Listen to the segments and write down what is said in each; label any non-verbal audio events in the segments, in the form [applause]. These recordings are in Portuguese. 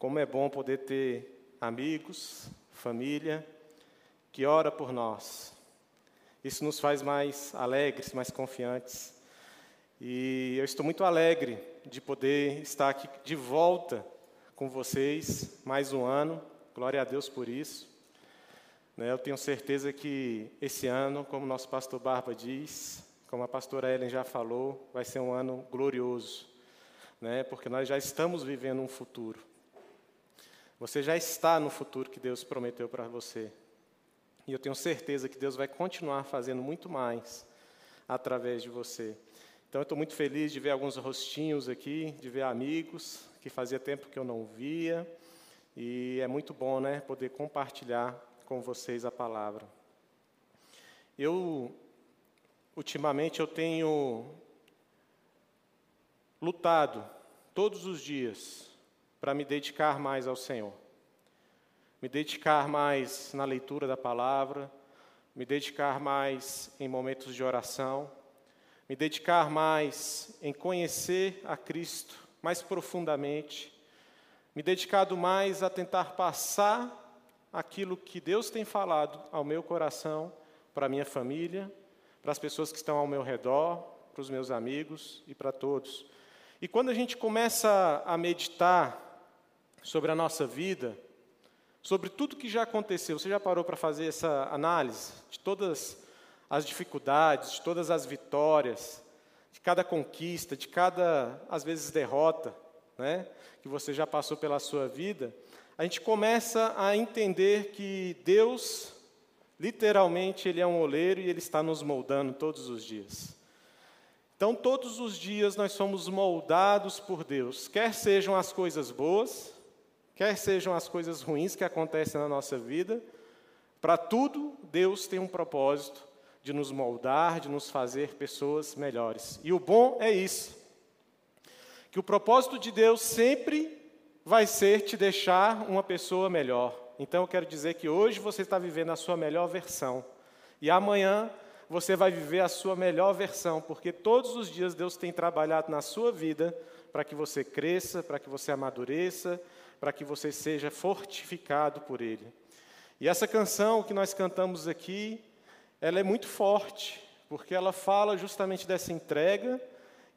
Como é bom poder ter amigos, família, que ora por nós. Isso nos faz mais alegres, mais confiantes. E eu estou muito alegre de poder estar aqui de volta com vocês mais um ano. Glória a Deus por isso. Né, eu tenho certeza que esse ano, como nosso pastor Barba diz, como a pastora Ellen já falou, vai ser um ano glorioso, né? porque nós já estamos vivendo um futuro. Você já está no futuro que Deus prometeu para você. E eu tenho certeza que Deus vai continuar fazendo muito mais através de você. Então, eu estou muito feliz de ver alguns rostinhos aqui, de ver amigos que fazia tempo que eu não via. E é muito bom, né, poder compartilhar com vocês a palavra. Eu ultimamente eu tenho lutado todos os dias para me dedicar mais ao Senhor. Me dedicar mais na leitura da palavra, me dedicar mais em momentos de oração, me dedicar mais em conhecer a Cristo mais profundamente, me dedicado mais a tentar passar aquilo que Deus tem falado ao meu coração, para a minha família, para as pessoas que estão ao meu redor, para os meus amigos e para todos. E quando a gente começa a meditar sobre a nossa vida, sobre tudo que já aconteceu, você já parou para fazer essa análise de todas as dificuldades, de todas as vitórias, de cada conquista, de cada, às vezes, derrota, né, que você já passou pela sua vida, a gente começa a entender que Deus Literalmente, Ele é um oleiro e Ele está nos moldando todos os dias. Então, todos os dias nós somos moldados por Deus, quer sejam as coisas boas, quer sejam as coisas ruins que acontecem na nossa vida, para tudo Deus tem um propósito de nos moldar, de nos fazer pessoas melhores. E o bom é isso, que o propósito de Deus sempre vai ser te deixar uma pessoa melhor. Então eu quero dizer que hoje você está vivendo a sua melhor versão. E amanhã você vai viver a sua melhor versão, porque todos os dias Deus tem trabalhado na sua vida para que você cresça, para que você amadureça, para que você seja fortificado por Ele. E essa canção que nós cantamos aqui, ela é muito forte, porque ela fala justamente dessa entrega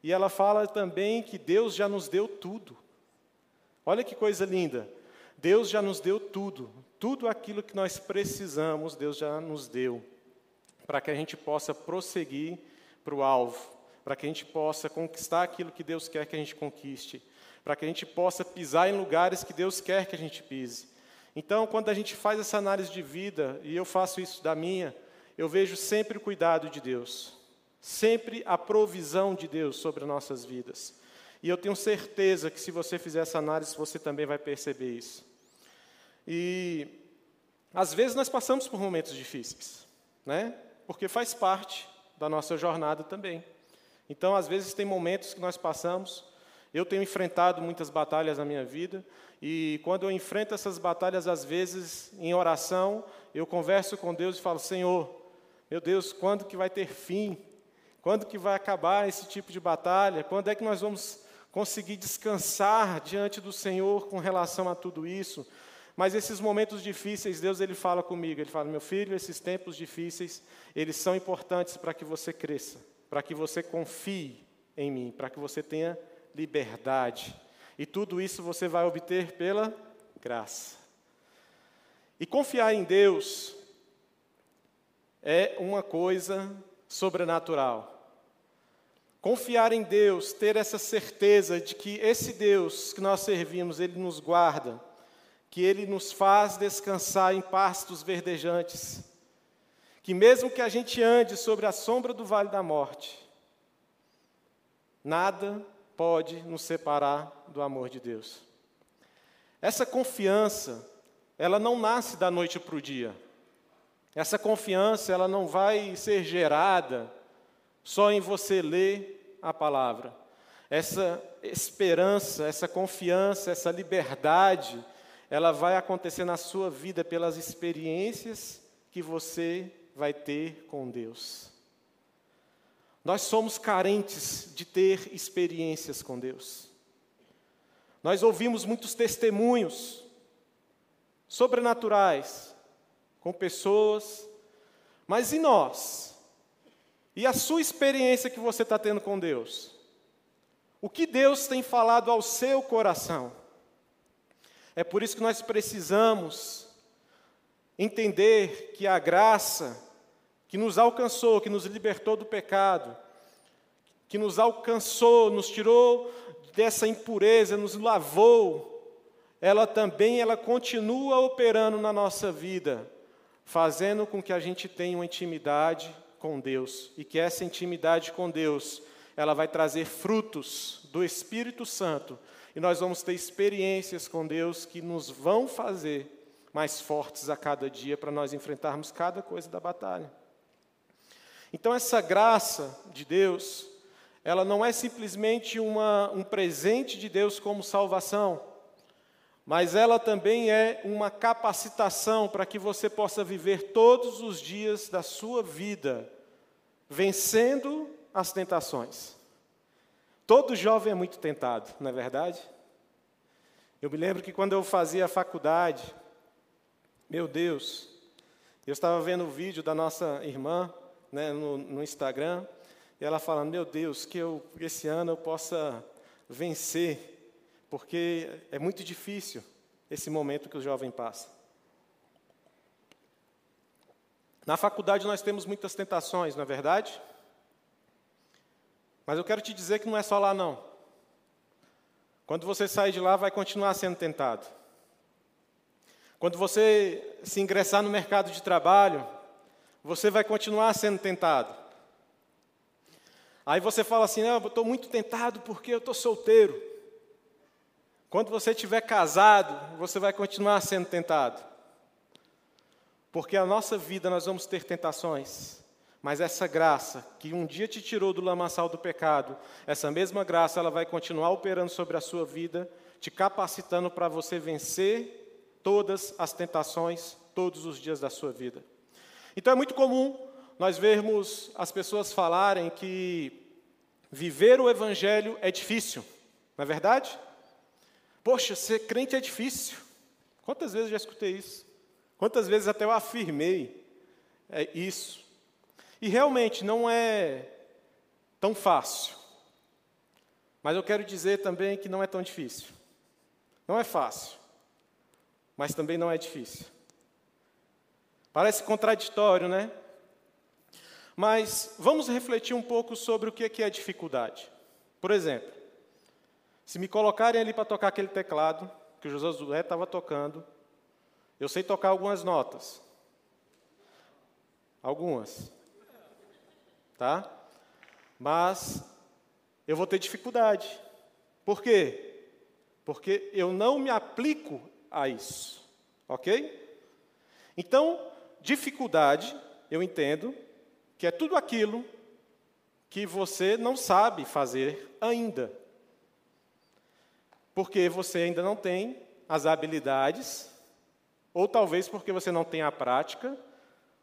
e ela fala também que Deus já nos deu tudo. Olha que coisa linda. Deus já nos deu tudo, tudo aquilo que nós precisamos, Deus já nos deu, para que a gente possa prosseguir para o alvo, para que a gente possa conquistar aquilo que Deus quer que a gente conquiste, para que a gente possa pisar em lugares que Deus quer que a gente pise. Então, quando a gente faz essa análise de vida, e eu faço isso da minha, eu vejo sempre o cuidado de Deus, sempre a provisão de Deus sobre nossas vidas. E eu tenho certeza que se você fizer essa análise, você também vai perceber isso. E às vezes nós passamos por momentos difíceis, né? Porque faz parte da nossa jornada também. Então, às vezes tem momentos que nós passamos. Eu tenho enfrentado muitas batalhas na minha vida e quando eu enfrento essas batalhas, às vezes em oração, eu converso com Deus e falo: Senhor, meu Deus, quando que vai ter fim? Quando que vai acabar esse tipo de batalha? Quando é que nós vamos conseguir descansar diante do Senhor com relação a tudo isso? Mas esses momentos difíceis, Deus ele fala comigo, ele fala: "Meu filho, esses tempos difíceis, eles são importantes para que você cresça, para que você confie em mim, para que você tenha liberdade. E tudo isso você vai obter pela graça. E confiar em Deus é uma coisa sobrenatural. Confiar em Deus, ter essa certeza de que esse Deus que nós servimos, ele nos guarda que Ele nos faz descansar em pastos verdejantes, que mesmo que a gente ande sobre a sombra do vale da morte, nada pode nos separar do amor de Deus. Essa confiança, ela não nasce da noite para o dia. Essa confiança, ela não vai ser gerada só em você ler a palavra. Essa esperança, essa confiança, essa liberdade, ela vai acontecer na sua vida pelas experiências que você vai ter com Deus. Nós somos carentes de ter experiências com Deus. Nós ouvimos muitos testemunhos sobrenaturais com pessoas, mas e nós? E a sua experiência que você está tendo com Deus? O que Deus tem falado ao seu coração? É por isso que nós precisamos entender que a graça que nos alcançou, que nos libertou do pecado, que nos alcançou, nos tirou dessa impureza, nos lavou, ela também ela continua operando na nossa vida, fazendo com que a gente tenha uma intimidade com Deus e que essa intimidade com Deus, ela vai trazer frutos do Espírito Santo e nós vamos ter experiências com Deus que nos vão fazer mais fortes a cada dia para nós enfrentarmos cada coisa da batalha. Então essa graça de Deus, ela não é simplesmente uma, um presente de Deus como salvação, mas ela também é uma capacitação para que você possa viver todos os dias da sua vida vencendo as tentações. Todo jovem é muito tentado, não é verdade? Eu me lembro que quando eu fazia a faculdade, meu Deus, eu estava vendo o vídeo da nossa irmã né, no, no Instagram, e ela falando, meu Deus, que eu, esse ano eu possa vencer, porque é muito difícil esse momento que o jovem passa. Na faculdade nós temos muitas tentações, não é verdade? Mas eu quero te dizer que não é só lá não. Quando você sair de lá, vai continuar sendo tentado. Quando você se ingressar no mercado de trabalho, você vai continuar sendo tentado. Aí você fala assim: eu estou muito tentado porque eu estou solteiro. Quando você estiver casado, você vai continuar sendo tentado. Porque a nossa vida nós vamos ter tentações. Mas essa graça que um dia te tirou do lamaçal do pecado, essa mesma graça ela vai continuar operando sobre a sua vida, te capacitando para você vencer todas as tentações todos os dias da sua vida. Então é muito comum nós vermos as pessoas falarem que viver o evangelho é difícil. Não é verdade? Poxa, ser crente é difícil. Quantas vezes já escutei isso? Quantas vezes até eu afirmei é isso? E realmente não é tão fácil. Mas eu quero dizer também que não é tão difícil. Não é fácil, mas também não é difícil. Parece contraditório, né? Mas vamos refletir um pouco sobre o que é dificuldade. Por exemplo, se me colocarem ali para tocar aquele teclado que o Josué estava tocando, eu sei tocar algumas notas. Algumas tá? Mas eu vou ter dificuldade. Por quê? Porque eu não me aplico a isso, ok? Então, dificuldade, eu entendo que é tudo aquilo que você não sabe fazer ainda. Porque você ainda não tem as habilidades, ou talvez porque você não tem a prática,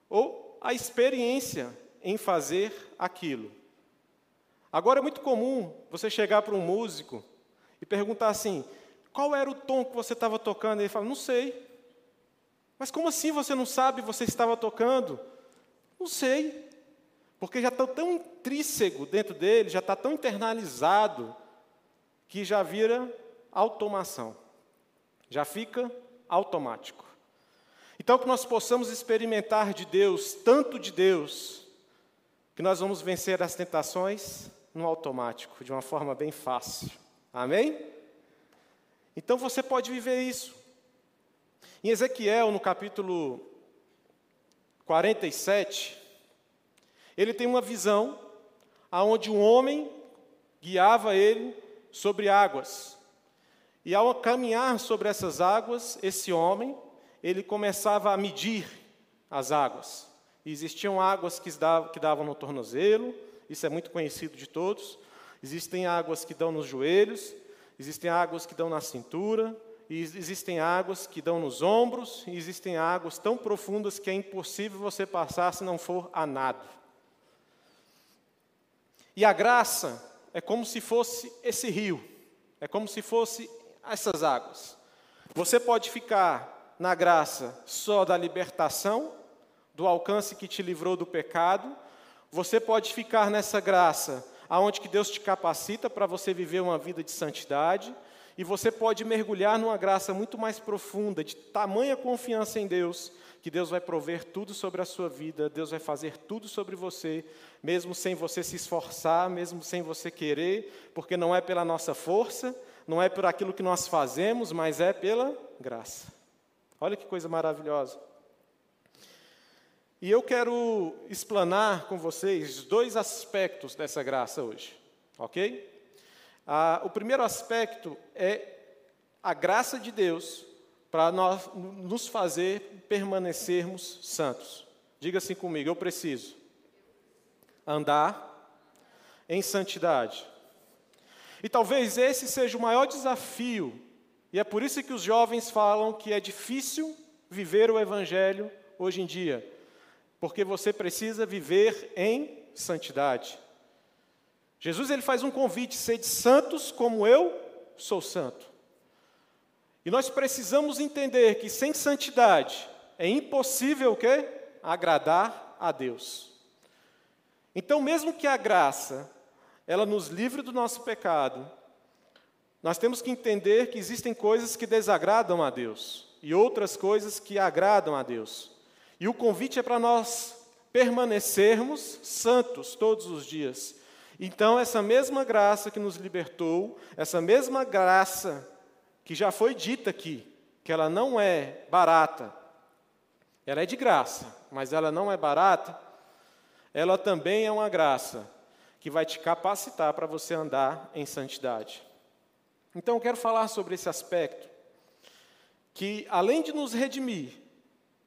ou a experiência em fazer aquilo. Agora é muito comum você chegar para um músico e perguntar assim: qual era o tom que você estava tocando? Ele fala: não sei. Mas como assim você não sabe você estava tocando? Não sei. Porque já está tão intrínseco dentro dele, já está tão internalizado, que já vira automação. Já fica automático. Então, que nós possamos experimentar de Deus, tanto de Deus, que nós vamos vencer as tentações no automático, de uma forma bem fácil. Amém? Então você pode viver isso. Em Ezequiel, no capítulo 47, ele tem uma visão aonde um homem guiava ele sobre águas. E ao caminhar sobre essas águas, esse homem, ele começava a medir as águas. Existiam águas que davam no tornozelo, isso é muito conhecido de todos. Existem águas que dão nos joelhos, existem águas que dão na cintura, e existem águas que dão nos ombros, e existem águas tão profundas que é impossível você passar se não for a nado. E a graça é como se fosse esse rio, é como se fosse essas águas. Você pode ficar na graça só da libertação, do alcance que te livrou do pecado. Você pode ficar nessa graça aonde que Deus te capacita para você viver uma vida de santidade, e você pode mergulhar numa graça muito mais profunda, de tamanha confiança em Deus, que Deus vai prover tudo sobre a sua vida, Deus vai fazer tudo sobre você, mesmo sem você se esforçar, mesmo sem você querer, porque não é pela nossa força, não é por aquilo que nós fazemos, mas é pela graça. Olha que coisa maravilhosa. E eu quero explanar com vocês dois aspectos dessa graça hoje, ok? Ah, o primeiro aspecto é a graça de Deus para nós nos fazer permanecermos santos. Diga assim comigo: eu preciso andar em santidade. E talvez esse seja o maior desafio, e é por isso que os jovens falam que é difícil viver o Evangelho hoje em dia porque você precisa viver em santidade. Jesus ele faz um convite: sede santos como eu sou santo. E nós precisamos entender que sem santidade é impossível o quê? Agradar a Deus. Então, mesmo que a graça ela nos livre do nosso pecado, nós temos que entender que existem coisas que desagradam a Deus e outras coisas que agradam a Deus. E o convite é para nós permanecermos santos todos os dias. Então, essa mesma graça que nos libertou, essa mesma graça que já foi dita aqui, que ela não é barata, ela é de graça, mas ela não é barata, ela também é uma graça que vai te capacitar para você andar em santidade. Então, eu quero falar sobre esse aspecto, que além de nos redimir,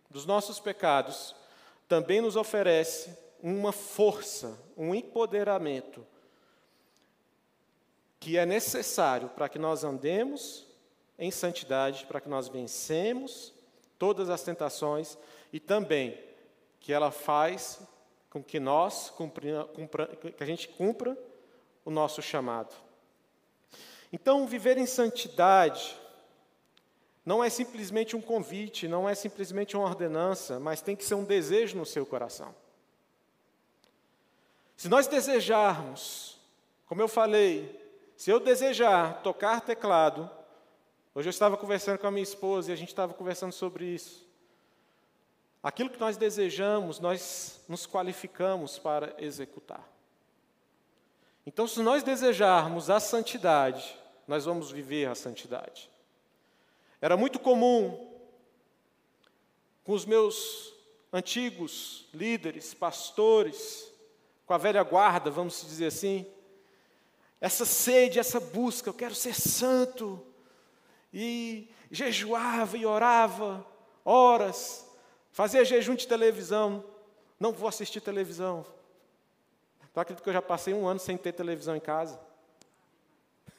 dos nossos pecados, também nos oferece uma força, um empoderamento que é necessário para que nós andemos em santidade, para que nós vencemos todas as tentações e também que ela faz com que nós cumpra, cumpra, que a gente cumpra o nosso chamado. Então, viver em santidade não é simplesmente um convite, não é simplesmente uma ordenança, mas tem que ser um desejo no seu coração. Se nós desejarmos, como eu falei, se eu desejar tocar teclado, hoje eu estava conversando com a minha esposa e a gente estava conversando sobre isso. Aquilo que nós desejamos, nós nos qualificamos para executar. Então, se nós desejarmos a santidade, nós vamos viver a santidade. Era muito comum com os meus antigos líderes, pastores, com a velha guarda, vamos dizer assim, essa sede, essa busca, eu quero ser santo, e jejuava e orava horas, fazia jejum de televisão, não vou assistir televisão. Tu acredita que eu já passei um ano sem ter televisão em casa?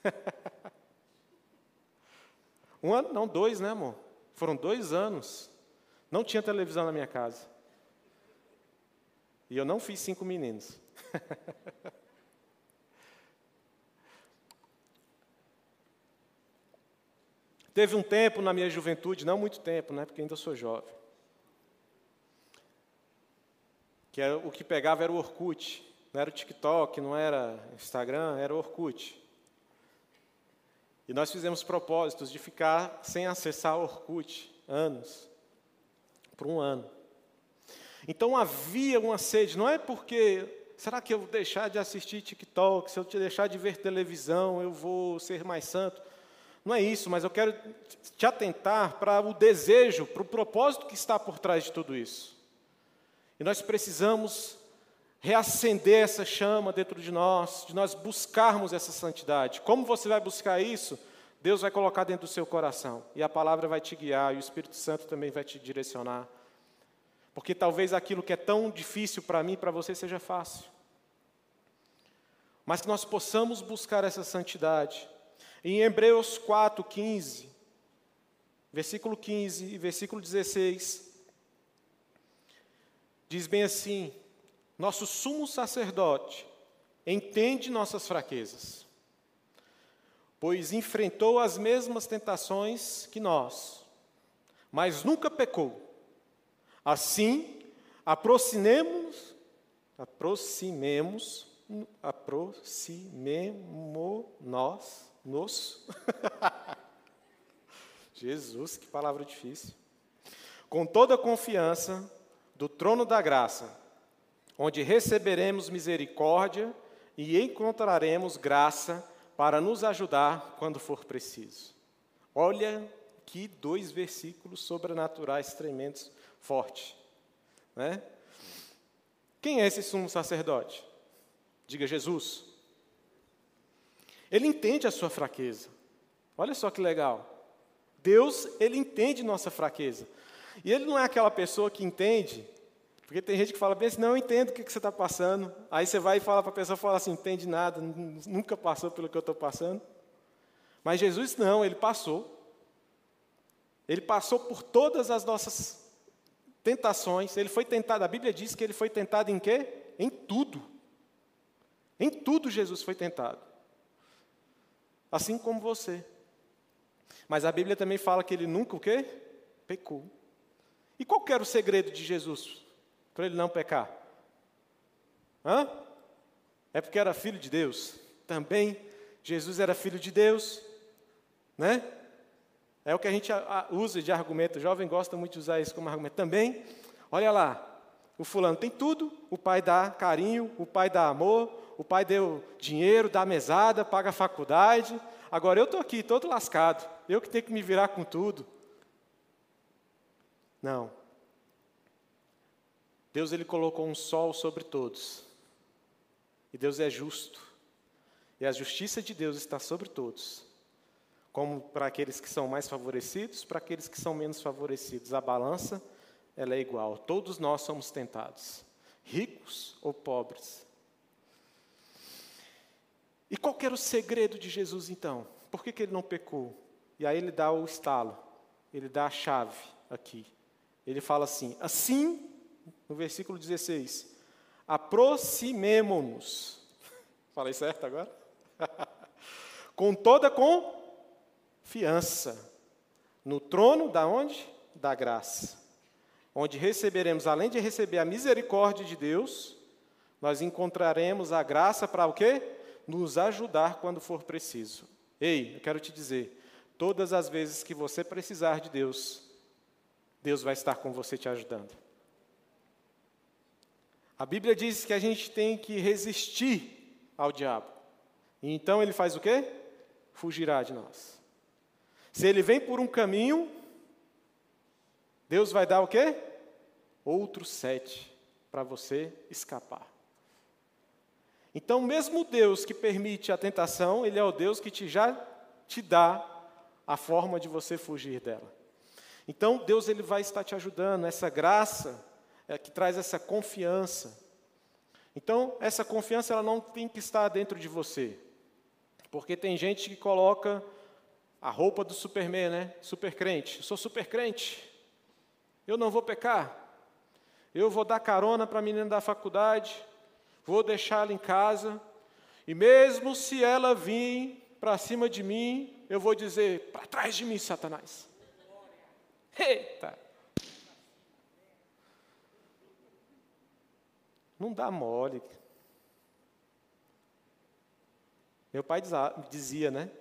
[laughs] Um ano, não, dois, né, amor? Foram dois anos. Não tinha televisão na minha casa. E eu não fiz cinco meninos. [laughs] Teve um tempo na minha juventude, não muito tempo, né, porque ainda sou jovem, que era, o que pegava era o Orkut. Não era o TikTok, não era Instagram, era o Orkut. E nós fizemos propósitos de ficar sem acessar Orkut anos, por um ano. Então havia uma sede, não é porque, será que eu vou deixar de assistir TikTok, se eu deixar de ver televisão, eu vou ser mais santo? Não é isso, mas eu quero te atentar para o desejo, para o propósito que está por trás de tudo isso. E nós precisamos reacender essa chama dentro de nós, de nós buscarmos essa santidade. Como você vai buscar isso? Deus vai colocar dentro do seu coração, e a palavra vai te guiar, e o Espírito Santo também vai te direcionar. Porque talvez aquilo que é tão difícil para mim, para você seja fácil. Mas que nós possamos buscar essa santidade. Em Hebreus 4, 15, versículo 15 e versículo 16, diz bem assim: nosso sumo sacerdote entende nossas fraquezas. pois enfrentou as mesmas tentações que nós, mas nunca pecou. Assim, aproximemos, aproximemos, nós, nos. [laughs] Jesus, que palavra difícil. Com toda confiança do trono da graça, onde receberemos misericórdia e encontraremos graça para nos ajudar quando for preciso. Olha que dois versículos sobrenaturais tremendos, forte, né? Quem é esse sumo sacerdote? Diga Jesus. Ele entende a sua fraqueza. Olha só que legal. Deus, ele entende nossa fraqueza. E ele não é aquela pessoa que entende, porque tem gente que fala bem assim, não, eu entendo o que você está passando. Aí você vai e fala para a pessoa, fala assim, entende nada, nunca passou pelo que eu estou passando. Mas Jesus não, ele passou. Ele passou por todas as nossas tentações. Ele foi tentado, a Bíblia diz que ele foi tentado em quê? Em tudo. Em tudo Jesus foi tentado. Assim como você. Mas a Bíblia também fala que ele nunca o quê? Pecou. E qual era o segredo de Jesus para ele não pecar? Hã? É porque era filho de Deus. Também Jesus era filho de Deus, né? É o que a gente usa de argumento. O jovem gosta muito de usar isso como argumento. Também, olha lá, o fulano tem tudo, o pai dá carinho, o pai dá amor, o pai deu dinheiro, dá mesada, paga a faculdade. Agora eu estou aqui, todo lascado. Eu que tenho que me virar com tudo. Não. Deus ele colocou um sol sobre todos. E Deus é justo. E a justiça de Deus está sobre todos. Como para aqueles que são mais favorecidos, para aqueles que são menos favorecidos. A balança ela é igual. Todos nós somos tentados, ricos ou pobres. E qual era o segredo de Jesus então? Por que, que ele não pecou? E aí ele dá o estalo, ele dá a chave aqui. Ele fala assim: assim, no versículo 16, aproximemo-nos. [laughs] Falei certo agora? [laughs] com toda confiança no trono da onde? Da graça onde receberemos, além de receber a misericórdia de Deus, nós encontraremos a graça para o quê? Nos ajudar quando for preciso. Ei, eu quero te dizer, todas as vezes que você precisar de Deus, Deus vai estar com você te ajudando. A Bíblia diz que a gente tem que resistir ao diabo. E então ele faz o quê? Fugirá de nós. Se ele vem por um caminho, Deus vai dar o quê? Outros sete para você escapar. Então, mesmo Deus que permite a tentação, Ele é o Deus que te, já te dá a forma de você fugir dela. Então, Deus ele vai estar te ajudando, essa graça é que traz essa confiança. Então, essa confiança ela não tem que estar dentro de você. Porque tem gente que coloca a roupa do Superman, né? Super crente. Eu sou super crente. Eu não vou pecar. Eu vou dar carona para a menina da faculdade. Vou deixá-la em casa. E mesmo se ela vir para cima de mim, eu vou dizer: para trás de mim, Satanás. Eita! Não dá mole. Meu pai dizia, né?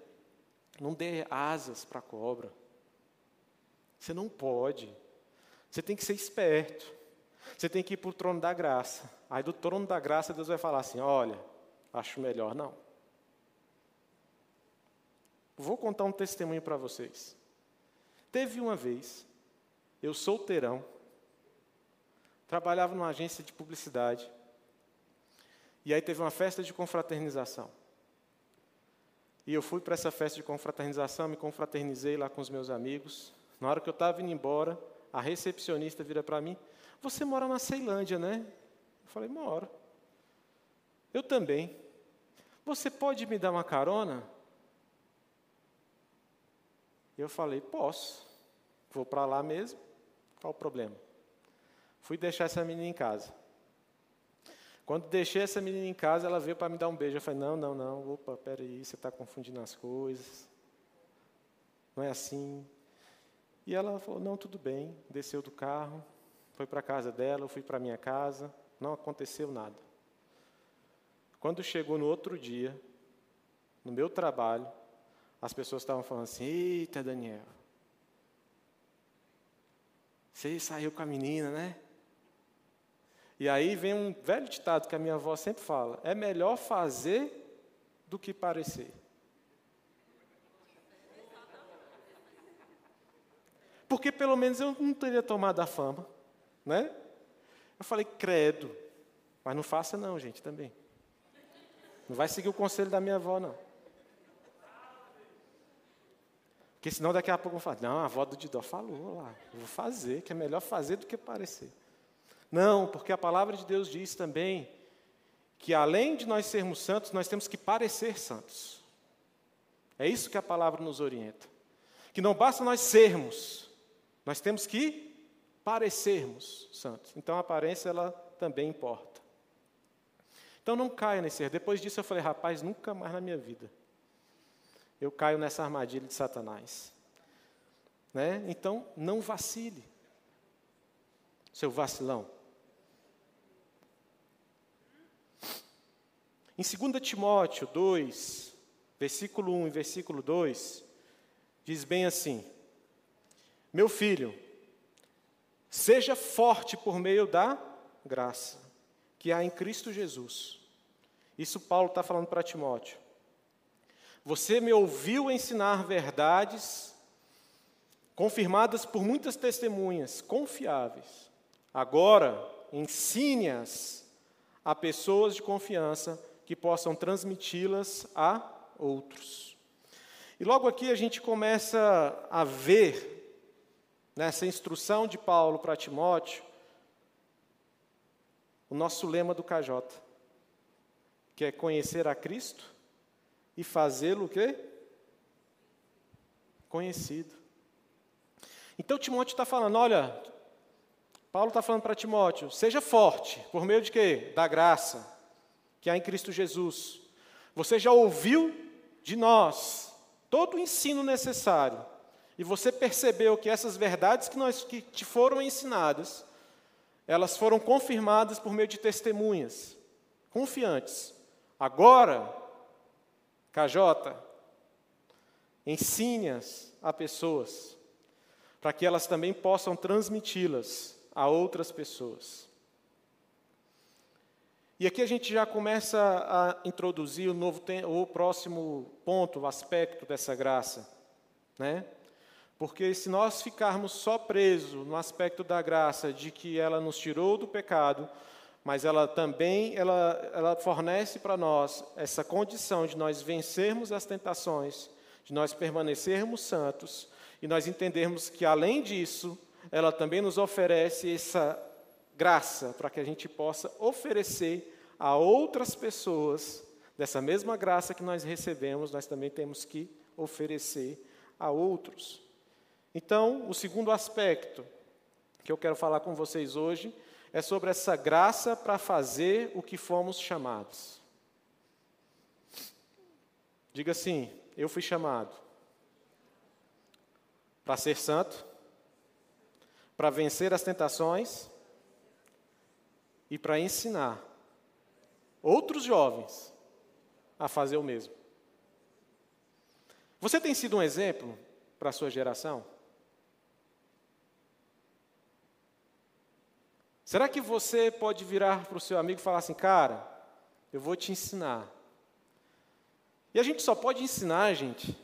Não dê asas para a cobra. Você não pode. Você tem que ser esperto. Você tem que ir para o trono da graça. Aí do trono da graça Deus vai falar assim: olha, acho melhor não. Vou contar um testemunho para vocês. Teve uma vez, eu solteirão, trabalhava numa agência de publicidade, e aí teve uma festa de confraternização. E eu fui para essa festa de confraternização, me confraternizei lá com os meus amigos. Na hora que eu estava indo embora, a recepcionista vira para mim: Você mora na Ceilândia, né? Eu falei: Moro. Eu também. Você pode me dar uma carona? Eu falei: Posso. Vou para lá mesmo. Qual o problema? Fui deixar essa menina em casa. Quando deixei essa menina em casa, ela veio para me dar um beijo. Eu falei: Não, não, não, opa, peraí, você está confundindo as coisas. Não é assim. E ela falou: Não, tudo bem. Desceu do carro, foi para a casa dela, eu fui para a minha casa, não aconteceu nada. Quando chegou no outro dia, no meu trabalho, as pessoas estavam falando assim: Eita, Daniel, você saiu com a menina, né? E aí vem um velho ditado que a minha avó sempre fala: é melhor fazer do que parecer. Porque pelo menos eu não teria tomado a fama, né? Eu falei, credo, mas não faça não, gente, também. Não vai seguir o conselho da minha avó, não. Porque senão daqui a pouco eu falo, não, a avó do Didó falou lá, eu vou fazer, que é melhor fazer do que parecer. Não, porque a palavra de Deus diz também que além de nós sermos santos, nós temos que parecer santos. É isso que a palavra nos orienta. Que não basta nós sermos, nós temos que parecermos santos. Então a aparência ela também importa. Então não caia nesse erro. Depois disso eu falei, rapaz, nunca mais na minha vida eu caio nessa armadilha de Satanás. Né? Então não vacile, seu vacilão. Em 2 Timóteo 2, versículo 1 e versículo 2, diz bem assim: Meu filho, seja forte por meio da graça que há em Cristo Jesus. Isso Paulo está falando para Timóteo. Você me ouviu ensinar verdades confirmadas por muitas testemunhas confiáveis. Agora, ensine-as a pessoas de confiança que possam transmiti-las a outros. E logo aqui a gente começa a ver, nessa instrução de Paulo para Timóteo, o nosso lema do KJ, que é conhecer a Cristo e fazê-lo o quê? Conhecido. Então Timóteo está falando, olha, Paulo está falando para Timóteo, seja forte, por meio de quê? Da graça que há em Cristo Jesus. Você já ouviu de nós todo o ensino necessário. E você percebeu que essas verdades que, nós, que te foram ensinadas, elas foram confirmadas por meio de testemunhas confiantes. Agora, KJ, ensine-as a pessoas, para que elas também possam transmiti-las a outras pessoas. E aqui a gente já começa a introduzir o, novo, o próximo ponto, o aspecto dessa graça. Né? Porque se nós ficarmos só presos no aspecto da graça, de que ela nos tirou do pecado, mas ela também ela, ela fornece para nós essa condição de nós vencermos as tentações, de nós permanecermos santos, e nós entendermos que, além disso, ela também nos oferece essa graça para que a gente possa oferecer a outras pessoas dessa mesma graça que nós recebemos, nós também temos que oferecer a outros. Então, o segundo aspecto que eu quero falar com vocês hoje é sobre essa graça para fazer o que fomos chamados. Diga assim: eu fui chamado para ser santo, para vencer as tentações e para ensinar outros jovens a fazer o mesmo. Você tem sido um exemplo para a sua geração? Será que você pode virar para o seu amigo e falar assim, cara, eu vou te ensinar? E a gente só pode ensinar, gente,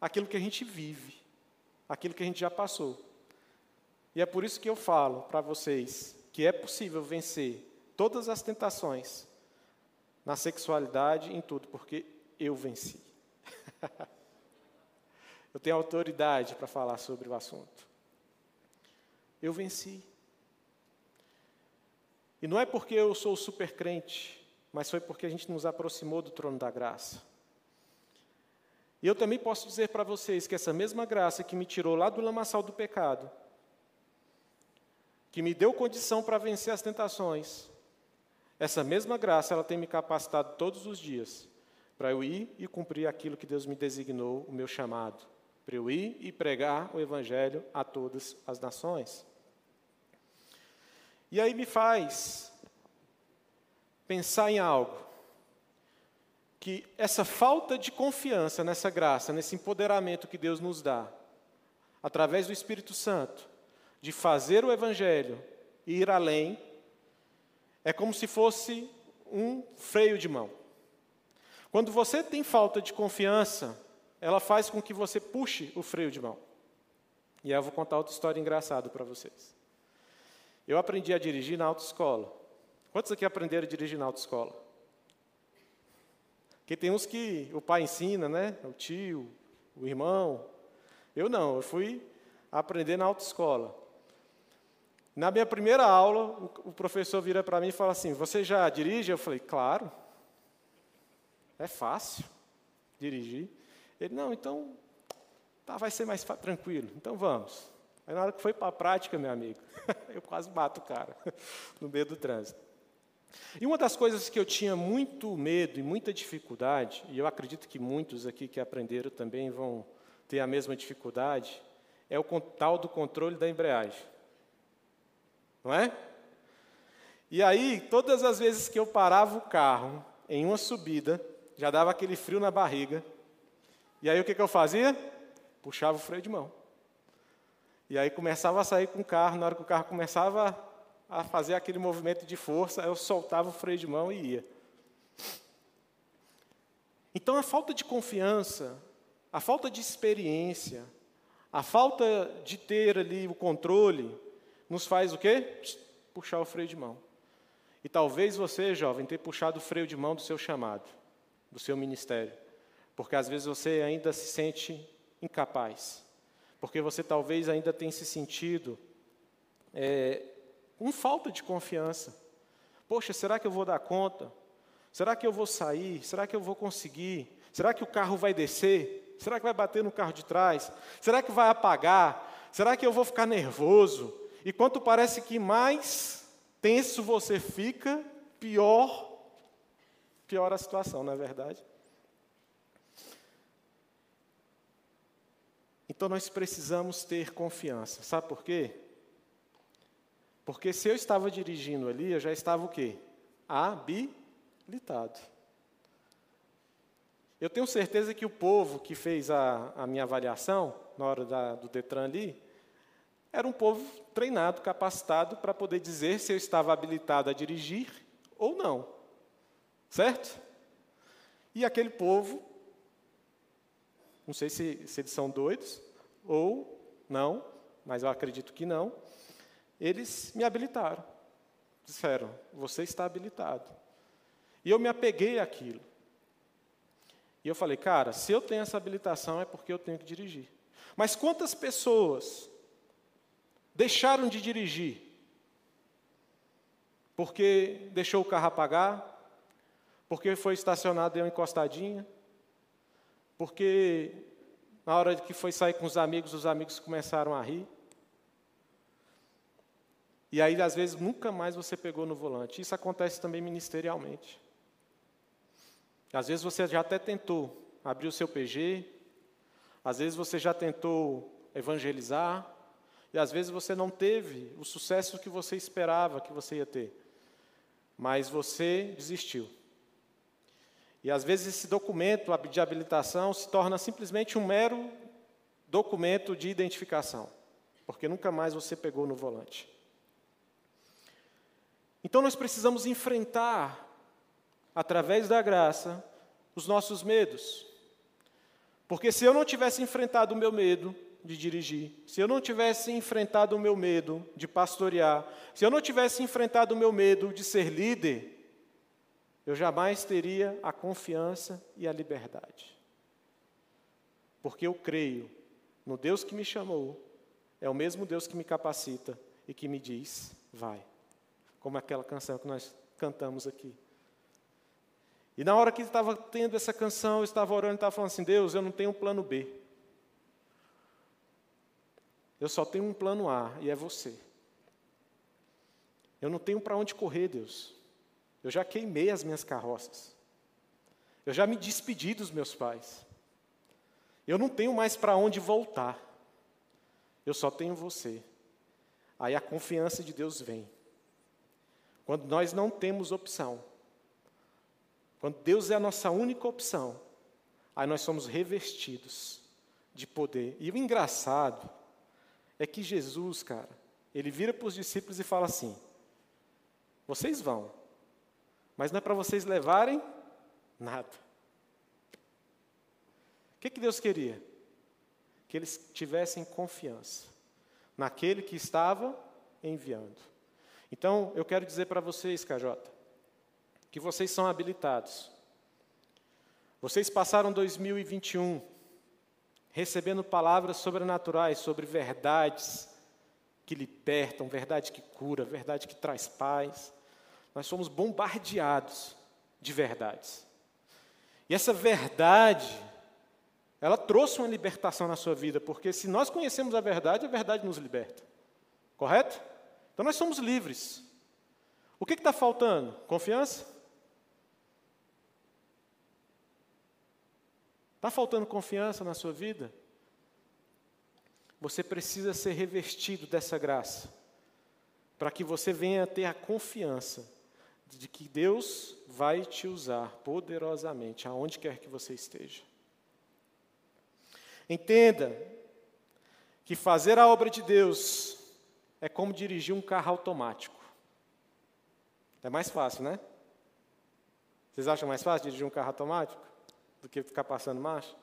aquilo que a gente vive, aquilo que a gente já passou. E é por isso que eu falo para vocês que é possível vencer todas as tentações na sexualidade, em tudo, porque eu venci. [laughs] eu tenho autoridade para falar sobre o assunto. Eu venci. E não é porque eu sou super crente, mas foi porque a gente nos aproximou do trono da graça. E eu também posso dizer para vocês que essa mesma graça que me tirou lá do lamaçal do pecado, que me deu condição para vencer as tentações, essa mesma graça ela tem me capacitado todos os dias para eu ir e cumprir aquilo que Deus me designou, o meu chamado, para eu ir e pregar o evangelho a todas as nações. E aí me faz pensar em algo que essa falta de confiança nessa graça, nesse empoderamento que Deus nos dá, através do Espírito Santo, de fazer o Evangelho e ir além, é como se fosse um freio de mão. Quando você tem falta de confiança, ela faz com que você puxe o freio de mão. E aí eu vou contar outra história engraçada para vocês. Eu aprendi a dirigir na autoescola. Quantos aqui aprenderam a dirigir na autoescola? Porque tem uns que o pai ensina, né? O tio, o irmão. Eu não, eu fui aprender na autoescola. Na minha primeira aula, o professor vira para mim e fala assim: Você já dirige? Eu falei: Claro. É fácil dirigir. Ele: Não, então tá, vai ser mais tranquilo. Então vamos. Aí na hora que foi para a prática, meu amigo, [laughs] eu quase bato o cara [laughs] no meio do trânsito. E uma das coisas que eu tinha muito medo e muita dificuldade, e eu acredito que muitos aqui que aprenderam também vão ter a mesma dificuldade, é o tal do controle da embreagem. Não é? E aí, todas as vezes que eu parava o carro em uma subida, já dava aquele frio na barriga. E aí o que, que eu fazia? Puxava o freio de mão. E aí começava a sair com o carro, na hora que o carro começava a fazer aquele movimento de força, eu soltava o freio de mão e ia. Então a falta de confiança, a falta de experiência, a falta de ter ali o controle, nos faz o quê? Puxar o freio de mão. E talvez você, jovem, tenha puxado o freio de mão do seu chamado, do seu ministério, porque às vezes você ainda se sente incapaz, porque você talvez ainda tenha se sentido é, com falta de confiança. Poxa, será que eu vou dar conta? Será que eu vou sair? Será que eu vou conseguir? Será que o carro vai descer? Será que vai bater no carro de trás? Será que vai apagar? Será que eu vou ficar nervoso? E quanto parece que mais tenso você fica, pior, pior a situação, não é verdade? Então nós precisamos ter confiança. Sabe por quê? Porque se eu estava dirigindo ali, eu já estava o quê? Habilitado. Eu tenho certeza que o povo que fez a, a minha avaliação, na hora da, do Detran ali, era um povo treinado, capacitado para poder dizer se eu estava habilitado a dirigir ou não. Certo? E aquele povo, não sei se, se eles são doidos ou não, mas eu acredito que não, eles me habilitaram. Disseram: Você está habilitado. E eu me apeguei àquilo. E eu falei: Cara, se eu tenho essa habilitação é porque eu tenho que dirigir. Mas quantas pessoas deixaram de dirigir porque deixou o carro apagar, porque foi estacionado deu uma encostadinha, porque na hora que foi sair com os amigos, os amigos começaram a rir. E aí, às vezes, nunca mais você pegou no volante. Isso acontece também ministerialmente. Às vezes você já até tentou abrir o seu PG, às vezes você já tentou evangelizar, e às vezes você não teve o sucesso que você esperava que você ia ter, mas você desistiu. E às vezes esse documento de habilitação se torna simplesmente um mero documento de identificação, porque nunca mais você pegou no volante. Então nós precisamos enfrentar, através da graça, os nossos medos. Porque se eu não tivesse enfrentado o meu medo de dirigir, se eu não tivesse enfrentado o meu medo de pastorear, se eu não tivesse enfrentado o meu medo de ser líder, eu jamais teria a confiança e a liberdade. Porque eu creio no Deus que me chamou, é o mesmo Deus que me capacita e que me diz: vai como aquela canção que nós cantamos aqui. E na hora que estava tendo essa canção, eu estava orando e estava falando assim: Deus, eu não tenho um plano B. Eu só tenho um plano A, e é você. Eu não tenho para onde correr, Deus. Eu já queimei as minhas carroças. Eu já me despedi dos meus pais. Eu não tenho mais para onde voltar. Eu só tenho você. Aí a confiança de Deus vem. Quando nós não temos opção, quando Deus é a nossa única opção, aí nós somos revestidos de poder. E o engraçado é que Jesus, cara, ele vira para os discípulos e fala assim: vocês vão, mas não é para vocês levarem nada. O que, que Deus queria? Que eles tivessem confiança naquele que estava enviando. Então, eu quero dizer para vocês, KJ, que vocês são habilitados. Vocês passaram 2021 recebendo palavras sobrenaturais sobre verdades que libertam, verdade que cura, verdade que traz paz. Nós somos bombardeados de verdades. E essa verdade, ela trouxe uma libertação na sua vida, porque se nós conhecemos a verdade, a verdade nos liberta. Correto? Então nós somos livres. O que está faltando? Confiança? Está faltando confiança na sua vida? Você precisa ser revestido dessa graça, para que você venha ter a confiança de que Deus vai te usar poderosamente aonde quer que você esteja. Entenda que fazer a obra de Deus é como dirigir um carro automático. É mais fácil, né? Vocês acham mais fácil dirigir um carro automático do que ficar passando marcha?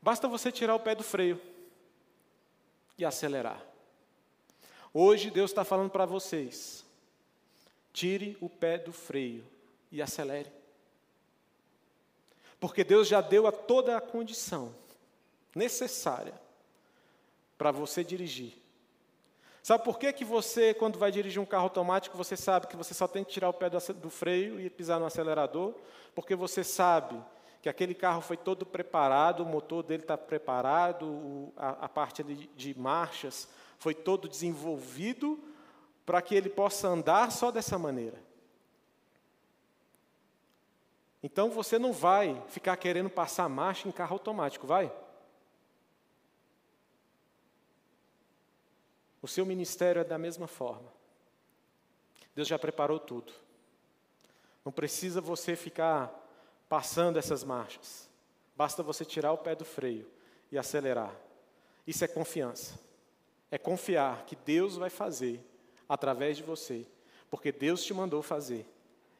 Basta você tirar o pé do freio e acelerar. Hoje Deus está falando para vocês: Tire o pé do freio e acelere. Porque Deus já deu a toda a condição necessária para você dirigir. Sabe por que, que você, quando vai dirigir um carro automático, você sabe que você só tem que tirar o pé do, freio e pisar no acelerador? Porque você sabe que aquele carro foi todo preparado, o motor dele está preparado, a, a parte de marchas foi todo desenvolvido para que ele possa andar só dessa maneira. Então você não vai ficar querendo passar marcha em carro automático, vai? O seu ministério é da mesma forma. Deus já preparou tudo. Não precisa você ficar passando essas marchas. Basta você tirar o pé do freio e acelerar. Isso é confiança. É confiar que Deus vai fazer através de você, porque Deus te mandou fazer.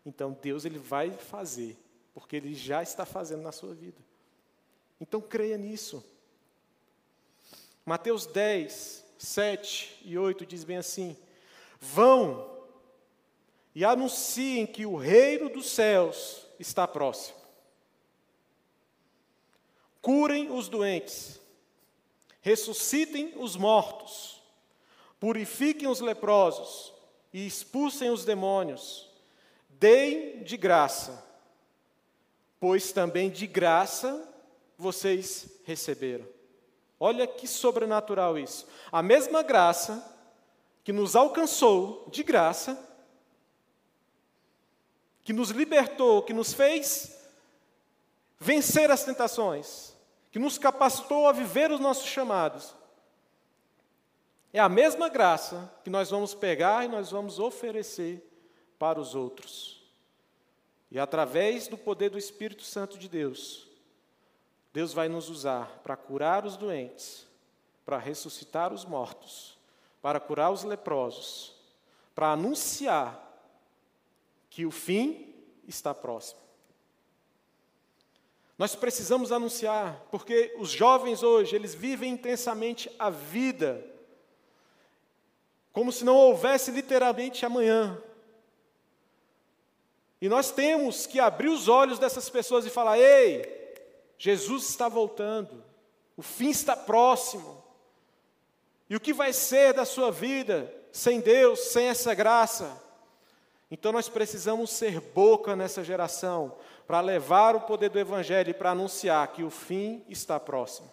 Então Deus ele vai fazer, porque ele já está fazendo na sua vida. Então creia nisso. Mateus 10, 7 e 8 diz bem assim: Vão e anunciem que o reino dos céus está próximo. Curem os doentes, ressuscitem os mortos, purifiquem os leprosos e expulsem os demônios. Deem de graça, pois também de graça vocês receberam. Olha que sobrenatural isso. A mesma graça que nos alcançou de graça, que nos libertou, que nos fez vencer as tentações, que nos capacitou a viver os nossos chamados, é a mesma graça que nós vamos pegar e nós vamos oferecer para os outros. E através do poder do Espírito Santo de Deus, Deus vai nos usar para curar os doentes, para ressuscitar os mortos, para curar os leprosos, para anunciar que o fim está próximo. Nós precisamos anunciar, porque os jovens hoje, eles vivem intensamente a vida como se não houvesse literalmente amanhã. E nós temos que abrir os olhos dessas pessoas e falar: ei, Jesus está voltando, o fim está próximo. E o que vai ser da sua vida sem Deus, sem essa graça? Então nós precisamos ser boca nessa geração para levar o poder do Evangelho e para anunciar que o fim está próximo,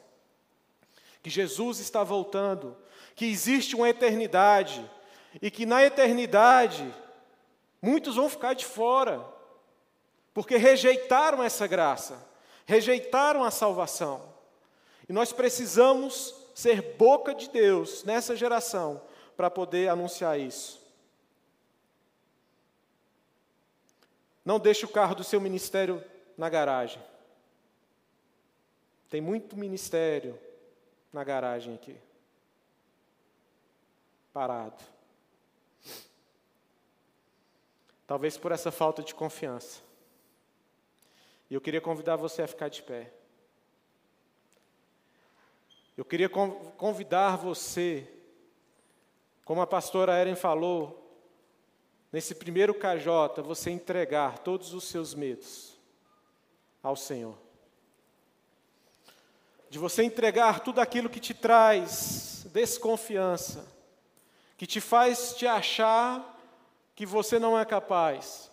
que Jesus está voltando, que existe uma eternidade e que na eternidade Muitos vão ficar de fora, porque rejeitaram essa graça, rejeitaram a salvação. E nós precisamos ser boca de Deus nessa geração para poder anunciar isso. Não deixe o carro do seu ministério na garagem. Tem muito ministério na garagem aqui. Parado. Talvez por essa falta de confiança. E eu queria convidar você a ficar de pé. Eu queria convidar você, como a pastora Eren falou, nesse primeiro KJ, você entregar todos os seus medos ao Senhor de você entregar tudo aquilo que te traz desconfiança, que te faz te achar que você não é capaz,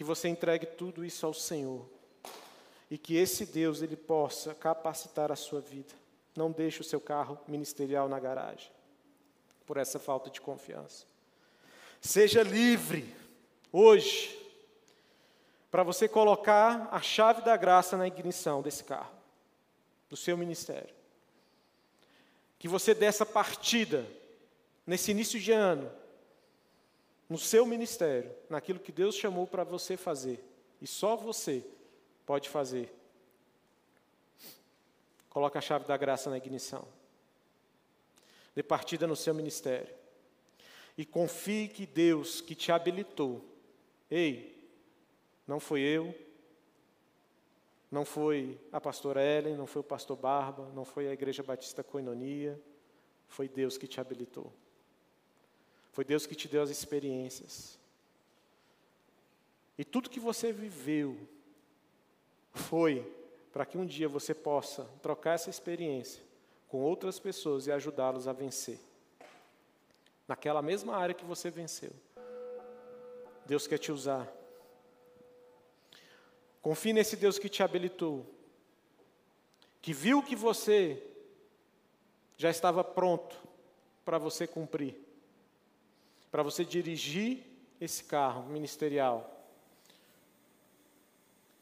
que você entregue tudo isso ao Senhor e que esse Deus ele possa capacitar a sua vida. Não deixe o seu carro ministerial na garagem por essa falta de confiança. Seja livre hoje para você colocar a chave da graça na ignição desse carro, do seu ministério. Que você dessa partida, nesse início de ano, no seu ministério, naquilo que Deus chamou para você fazer, e só você pode fazer. Coloca a chave da graça na ignição. Dê partida no seu ministério. E confie que Deus que te habilitou, ei, não foi eu, não foi a pastora Ellen, não foi o pastor Barba, não foi a Igreja Batista Coinonia, foi Deus que te habilitou. Foi Deus que te deu as experiências. E tudo que você viveu foi para que um dia você possa trocar essa experiência com outras pessoas e ajudá-los a vencer. Naquela mesma área que você venceu. Deus quer te usar Confie nesse Deus que te habilitou, que viu que você já estava pronto para você cumprir, para você dirigir esse carro ministerial.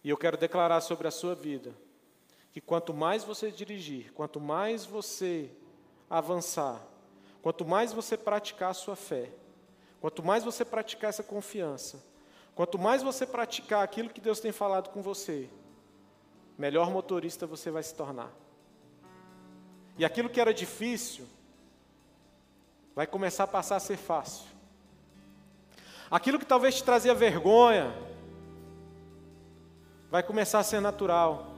E eu quero declarar sobre a sua vida que quanto mais você dirigir, quanto mais você avançar, quanto mais você praticar a sua fé, quanto mais você praticar essa confiança, Quanto mais você praticar aquilo que Deus tem falado com você, melhor motorista você vai se tornar. E aquilo que era difícil, vai começar a passar a ser fácil. Aquilo que talvez te trazia vergonha, vai começar a ser natural.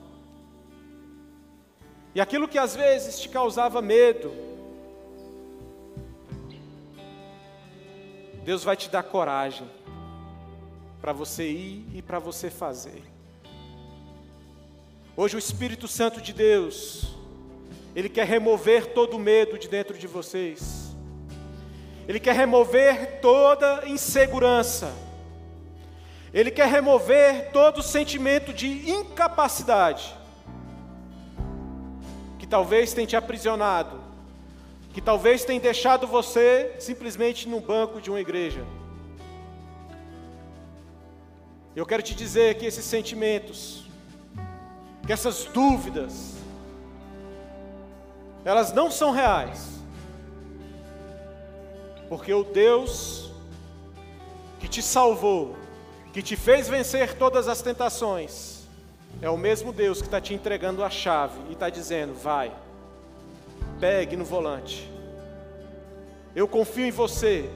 E aquilo que às vezes te causava medo, Deus vai te dar coragem para você ir e para você fazer. Hoje o Espírito Santo de Deus, ele quer remover todo o medo de dentro de vocês. Ele quer remover toda insegurança. Ele quer remover todo sentimento de incapacidade que talvez tenha te aprisionado, que talvez tenha deixado você simplesmente no banco de uma igreja. Eu quero te dizer que esses sentimentos, que essas dúvidas, elas não são reais. Porque o Deus que te salvou, que te fez vencer todas as tentações, é o mesmo Deus que está te entregando a chave e está dizendo: vai, pegue no volante. Eu confio em você,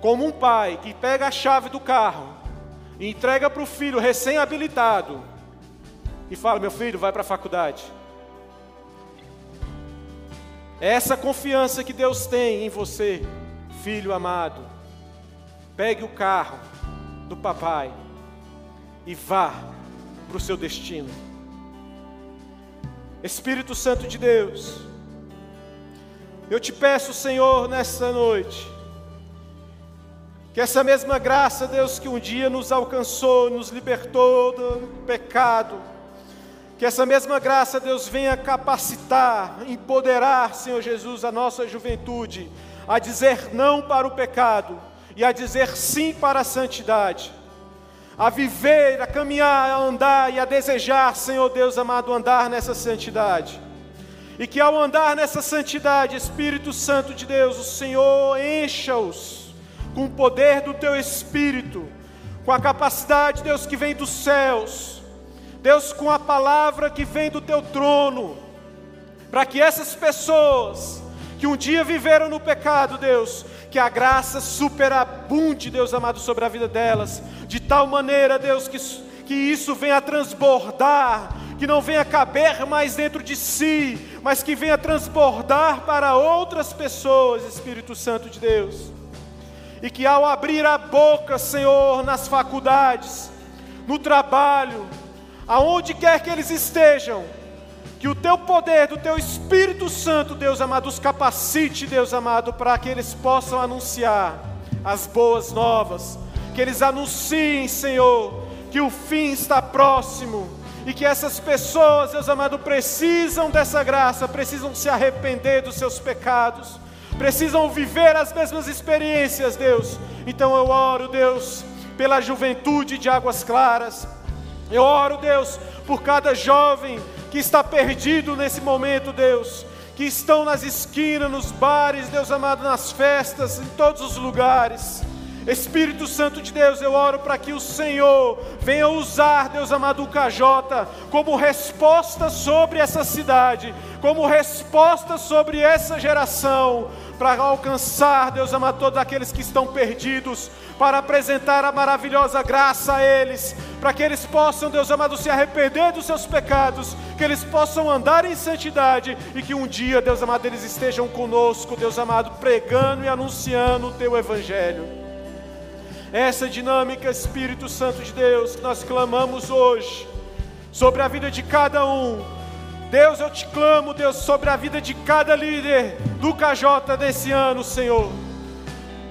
como um pai que pega a chave do carro e entrega para o filho recém-habilitado e fala: Meu filho, vai para a faculdade. É essa confiança que Deus tem em você, filho amado. Pegue o carro do papai e vá para o seu destino. Espírito Santo de Deus, eu te peço, Senhor, nessa noite, que essa mesma graça, Deus, que um dia nos alcançou, nos libertou do pecado, que essa mesma graça, Deus, venha capacitar, empoderar, Senhor Jesus, a nossa juventude, a dizer não para o pecado e a dizer sim para a santidade, a viver, a caminhar, a andar e a desejar, Senhor Deus amado, andar nessa santidade. E que ao andar nessa santidade, Espírito Santo de Deus, o Senhor encha-os com o poder do teu Espírito, com a capacidade, Deus, que vem dos céus, Deus, com a palavra que vem do teu trono, para que essas pessoas que um dia viveram no pecado, Deus, que a graça superabunde, Deus amado, sobre a vida delas, de tal maneira, Deus, que, que isso venha a transbordar, que não venha caber mais dentro de si, mas que venha transbordar para outras pessoas, Espírito Santo de Deus. E que ao abrir a boca, Senhor, nas faculdades, no trabalho, aonde quer que eles estejam, que o teu poder, do teu Espírito Santo, Deus amado, os capacite, Deus amado, para que eles possam anunciar as boas novas, que eles anunciem, Senhor, que o fim está próximo e que essas pessoas, Deus amado, precisam dessa graça, precisam se arrepender dos seus pecados, precisam viver as mesmas experiências, Deus. Então eu oro, Deus, pela juventude de Águas Claras, eu oro, Deus, por cada jovem que está perdido nesse momento, Deus, que estão nas esquinas, nos bares, Deus amado, nas festas, em todos os lugares. Espírito Santo de Deus, eu oro para que o Senhor venha usar, Deus amado, o Cajota como resposta sobre essa cidade, como resposta sobre essa geração, para alcançar, Deus amado, todos aqueles que estão perdidos, para apresentar a maravilhosa graça a eles, para que eles possam, Deus amado, se arrepender dos seus pecados, que eles possam andar em santidade e que um dia, Deus amado, eles estejam conosco, Deus amado, pregando e anunciando o teu evangelho. Essa dinâmica, Espírito Santo de Deus, que nós clamamos hoje sobre a vida de cada um. Deus, eu te clamo, Deus, sobre a vida de cada líder do KJ desse ano, Senhor.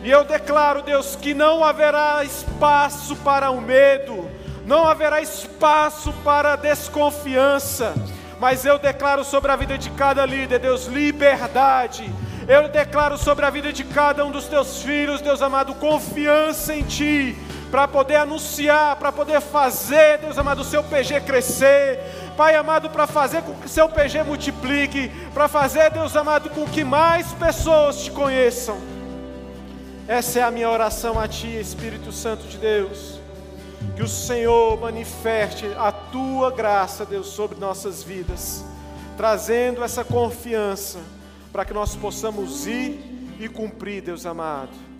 E eu declaro, Deus, que não haverá espaço para o medo, não haverá espaço para a desconfiança, mas eu declaro sobre a vida de cada líder, Deus, liberdade. Eu declaro sobre a vida de cada um dos teus filhos, Deus amado, confiança em Ti, para poder anunciar, para poder fazer, Deus amado, o seu PG crescer, Pai amado, para fazer com que seu PG multiplique, para fazer, Deus amado, com que mais pessoas te conheçam. Essa é a minha oração a Ti, Espírito Santo de Deus. Que o Senhor manifeste a Tua graça, Deus, sobre nossas vidas, trazendo essa confiança para que nós possamos ir e cumprir, Deus amado